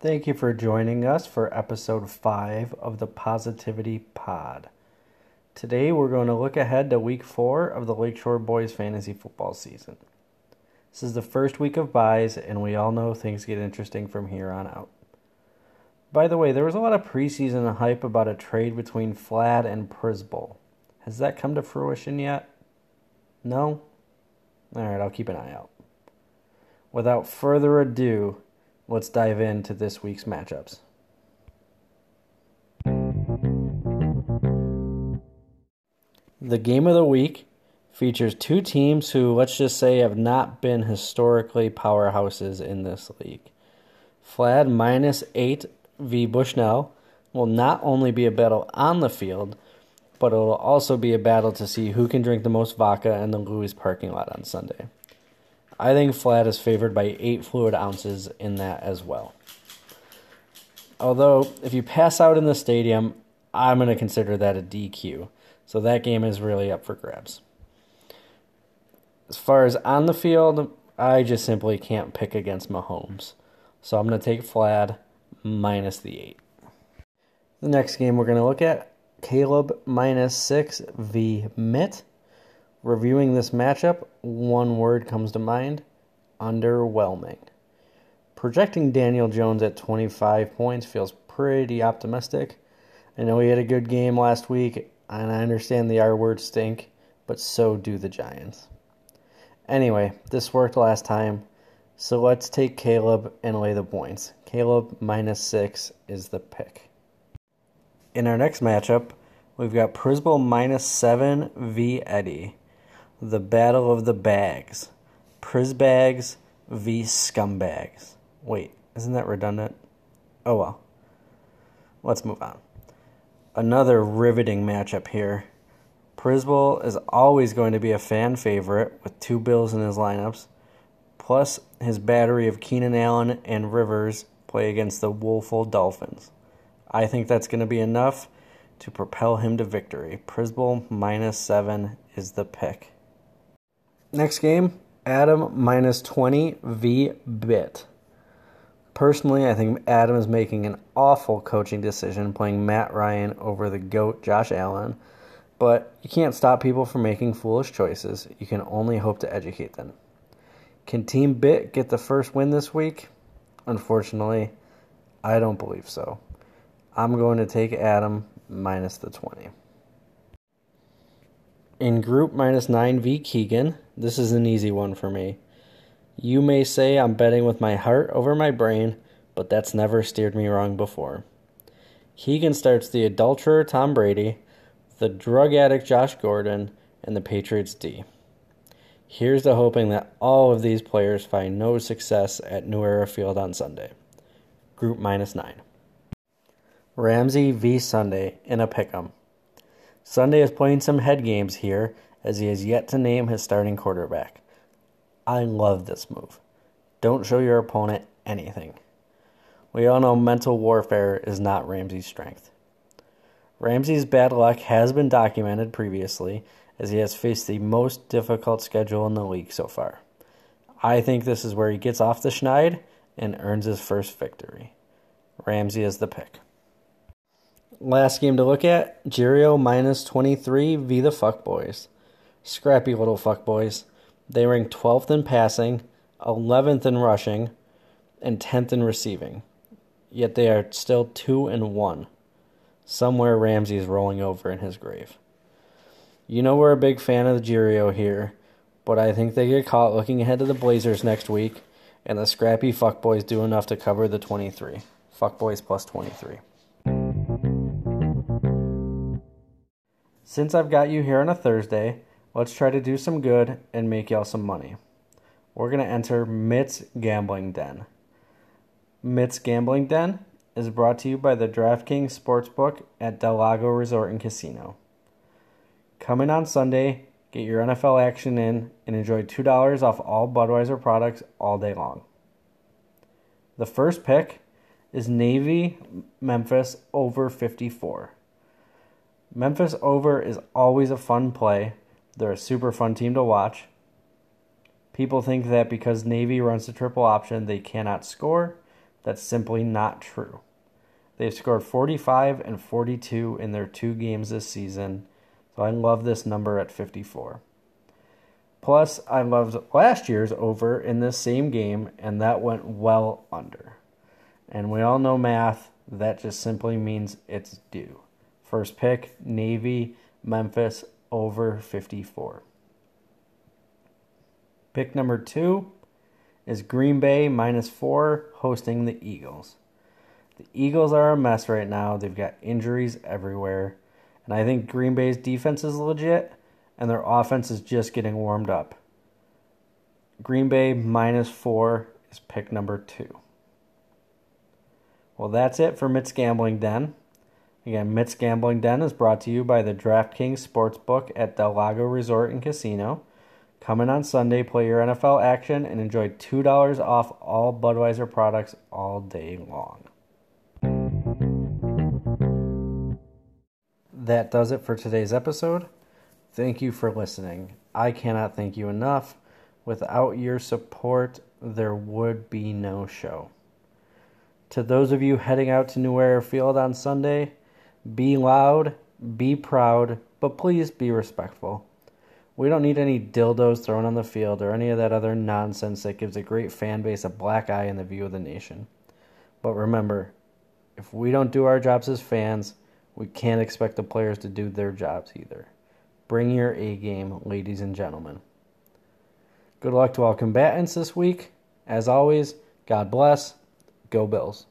Thank you for joining us for episode 5 of the Positivity Pod. Today we're going to look ahead to week 4 of the Lakeshore Boys fantasy football season. This is the first week of buys, and we all know things get interesting from here on out. By the way, there was a lot of preseason hype about a trade between Flad and Prisbol. Has that come to fruition yet? No? Alright, I'll keep an eye out. Without further ado, let's dive into this week's matchups. The game of the week features two teams who, let's just say, have not been historically powerhouses in this league. Flad minus 8 v. Bushnell will not only be a battle on the field, but it will also be a battle to see who can drink the most vodka in the Louis parking lot on Sunday. I think Flad is favored by 8 fluid ounces in that as well. Although, if you pass out in the stadium, I'm going to consider that a DQ. So that game is really up for grabs. As far as on the field, I just simply can't pick against Mahomes. So I'm going to take Flad minus the 8. The next game we're going to look at Caleb minus 6 v. Mitt. Reviewing this matchup, one word comes to mind underwhelming. Projecting Daniel Jones at 25 points feels pretty optimistic. I know he had a good game last week, and I understand the R word stink, but so do the Giants. Anyway, this worked last time, so let's take Caleb and lay the points. Caleb minus 6 is the pick. In our next matchup, we've got Prisbol minus 7 v. Eddie. The Battle of the Bags. Prisbags v. Scumbags. Wait, isn't that redundant? Oh well. Let's move on. Another riveting matchup here. Prisbol is always going to be a fan favorite with two Bills in his lineups. Plus, his battery of Keenan Allen and Rivers play against the woeful Dolphins. I think that's going to be enough to propel him to victory. Prisbol minus 7 is the pick. Next game, Adam minus 20 v Bit. Personally, I think Adam is making an awful coaching decision playing Matt Ryan over the GOAT Josh Allen, but you can't stop people from making foolish choices. You can only hope to educate them. Can Team Bit get the first win this week? Unfortunately, I don't believe so. I'm going to take Adam minus the 20. In group minus 9 v Keegan, this is an easy one for me. You may say I'm betting with my heart over my brain, but that's never steered me wrong before. Keegan starts the adulterer Tom Brady, the drug addict Josh Gordon, and the Patriots D. Here's to hoping that all of these players find no success at New Era Field on Sunday. Group minus 9. Ramsey v Sunday in a pick'em. Sunday is playing some head games here as he has yet to name his starting quarterback. I love this move. Don't show your opponent anything. We all know mental warfare is not Ramsey's strength. Ramsey's bad luck has been documented previously as he has faced the most difficult schedule in the league so far. I think this is where he gets off the schneid and earns his first victory. Ramsey is the pick. Last game to look at Jirio minus 23 v. the Fuckboys. Scrappy little fuckboys. They rank 12th in passing, 11th in rushing, and 10th in receiving. Yet they are still 2 and 1. Somewhere Ramsey is rolling over in his grave. You know we're a big fan of the Jirio here, but I think they get caught looking ahead to the Blazers next week, and the scrappy fuckboys do enough to cover the 23. Fuckboys plus 23. Since I've got you here on a Thursday, let's try to do some good and make y'all some money. We're going to enter Mitt's Gambling Den. Mitt's Gambling Den is brought to you by the DraftKings Sportsbook at Del Lago Resort and Casino. Come in on Sunday, get your NFL action in, and enjoy $2 off all Budweiser products all day long. The first pick is Navy Memphis over 54. Memphis over is always a fun play. They're a super fun team to watch. People think that because Navy runs the triple option, they cannot score. That's simply not true. They've scored 45 and 42 in their two games this season, so I love this number at 54. Plus, I loved last year's over in this same game, and that went well under. And we all know math, that just simply means it's due. First pick, Navy, Memphis, over 54. Pick number two is Green Bay minus four hosting the Eagles. The Eagles are a mess right now. They've got injuries everywhere. And I think Green Bay's defense is legit and their offense is just getting warmed up. Green Bay minus four is pick number two. Well, that's it for Mitt's Gambling Den. Again, Mitt's Gambling Den is brought to you by the DraftKings Sportsbook at Del Lago Resort and Casino. Come in on Sunday, play your NFL action, and enjoy $2 off all Budweiser products all day long. That does it for today's episode. Thank you for listening. I cannot thank you enough. Without your support, there would be no show. To those of you heading out to New Era Field on Sunday, be loud, be proud, but please be respectful. We don't need any dildos thrown on the field or any of that other nonsense that gives a great fan base a black eye in the view of the nation. But remember, if we don't do our jobs as fans, we can't expect the players to do their jobs either. Bring your A game, ladies and gentlemen. Good luck to all combatants this week. As always, God bless. Go Bills.